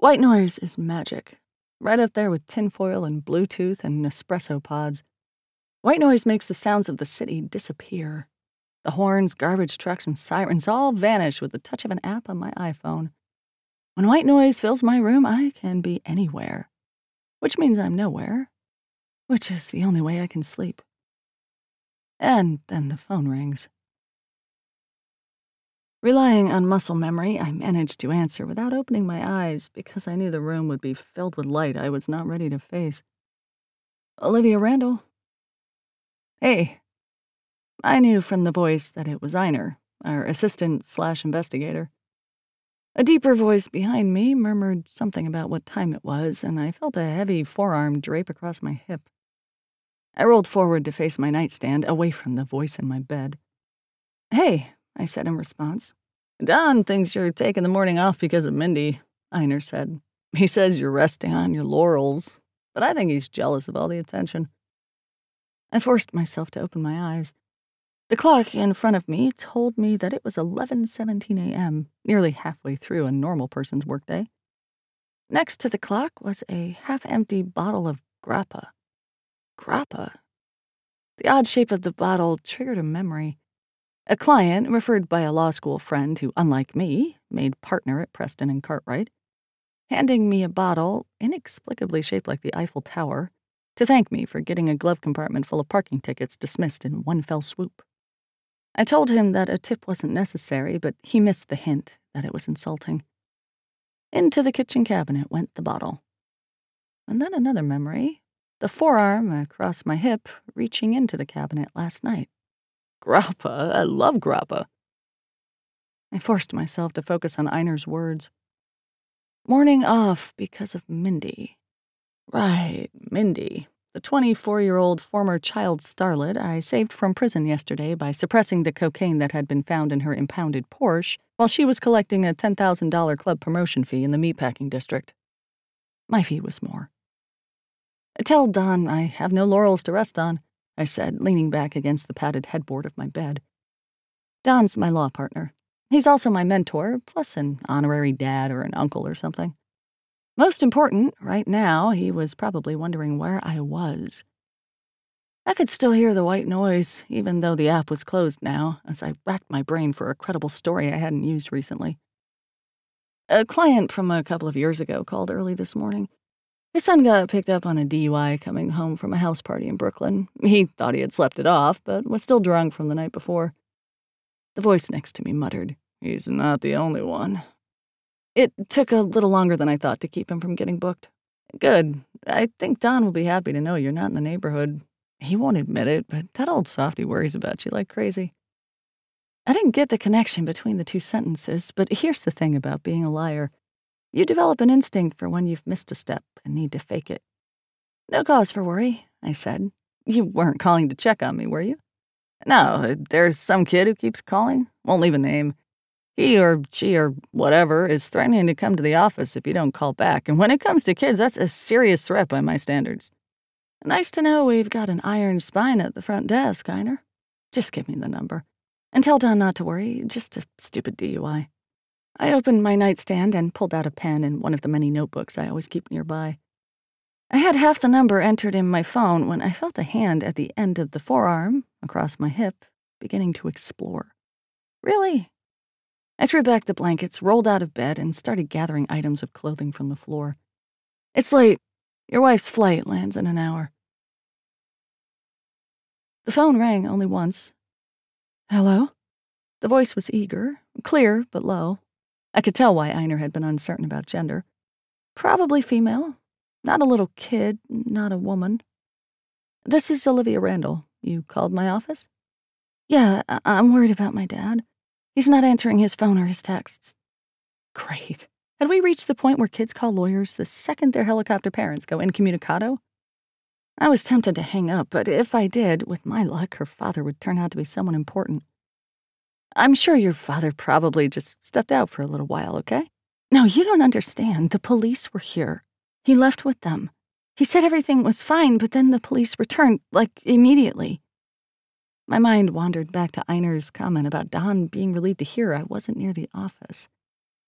White noise is magic, right up there with tinfoil and Bluetooth and Nespresso pods. White noise makes the sounds of the city disappear. The horns, garbage trucks, and sirens all vanish with the touch of an app on my iPhone. When white noise fills my room, I can be anywhere, which means I'm nowhere, which is the only way I can sleep. And then the phone rings. Relying on muscle memory, I managed to answer without opening my eyes because I knew the room would be filled with light I was not ready to face. Olivia Randall. Hey. I knew from the voice that it was Einar, our assistant slash investigator. A deeper voice behind me murmured something about what time it was, and I felt a heavy forearm drape across my hip. I rolled forward to face my nightstand, away from the voice in my bed. Hey, I said in response. Don thinks you're taking the morning off because of Mindy, Einar said. He says you're resting on your laurels, but I think he's jealous of all the attention. I forced myself to open my eyes. The clock in front of me told me that it was 11:17 a.m., nearly halfway through a normal person's workday. Next to the clock was a half-empty bottle of grappa. Grappa. The odd shape of the bottle triggered a memory. A client, referred by a law school friend who, unlike me, made partner at Preston and Cartwright, handing me a bottle, inexplicably shaped like the Eiffel Tower, to thank me for getting a glove compartment full of parking tickets dismissed in one fell swoop. I told him that a tip wasn't necessary, but he missed the hint that it was insulting. Into the kitchen cabinet went the bottle. And then another memory the forearm across my hip reaching into the cabinet last night. Grappa. I love grappa. I forced myself to focus on Einar's words. Morning off because of Mindy. Right, Mindy. The 24 year old former child starlet I saved from prison yesterday by suppressing the cocaine that had been found in her impounded Porsche while she was collecting a $10,000 club promotion fee in the meatpacking district. My fee was more. Tell Don I have no laurels to rest on. I said, leaning back against the padded headboard of my bed. Don's my law partner. He's also my mentor, plus an honorary dad or an uncle or something. Most important, right now, he was probably wondering where I was. I could still hear the white noise, even though the app was closed now, as I racked my brain for a credible story I hadn't used recently. A client from a couple of years ago called early this morning. His son got picked up on a DUI coming home from a house party in Brooklyn. He thought he had slept it off, but was still drunk from the night before. The voice next to me muttered, He's not the only one. It took a little longer than I thought to keep him from getting booked. Good. I think Don will be happy to know you're not in the neighborhood. He won't admit it, but that old softy worries about you like crazy. I didn't get the connection between the two sentences, but here's the thing about being a liar. You develop an instinct for when you've missed a step and need to fake it. No cause for worry, I said. You weren't calling to check on me, were you? No, there's some kid who keeps calling, won't leave a name. He or she or whatever is threatening to come to the office if you don't call back, and when it comes to kids, that's a serious threat by my standards. Nice to know we've got an iron spine at the front desk, Einar. Just give me the number. And tell Don not to worry, just a stupid DUI. I opened my nightstand and pulled out a pen and one of the many notebooks I always keep nearby. I had half the number entered in my phone when I felt a hand at the end of the forearm, across my hip, beginning to explore. Really? I threw back the blankets, rolled out of bed, and started gathering items of clothing from the floor. It's late. Your wife's flight lands in an hour. The phone rang only once. Hello? The voice was eager, clear but low, I could tell why Einar had been uncertain about gender. Probably female. Not a little kid, not a woman. This is Olivia Randall. You called my office? Yeah, I- I'm worried about my dad. He's not answering his phone or his texts. Great. Had we reached the point where kids call lawyers the second their helicopter parents go incommunicado? I was tempted to hang up, but if I did, with my luck, her father would turn out to be someone important. I'm sure your father probably just stepped out for a little while, okay? No, you don't understand. The police were here. He left with them. He said everything was fine, but then the police returned, like, immediately. My mind wandered back to Einar's comment about Don being relieved to hear I wasn't near the office.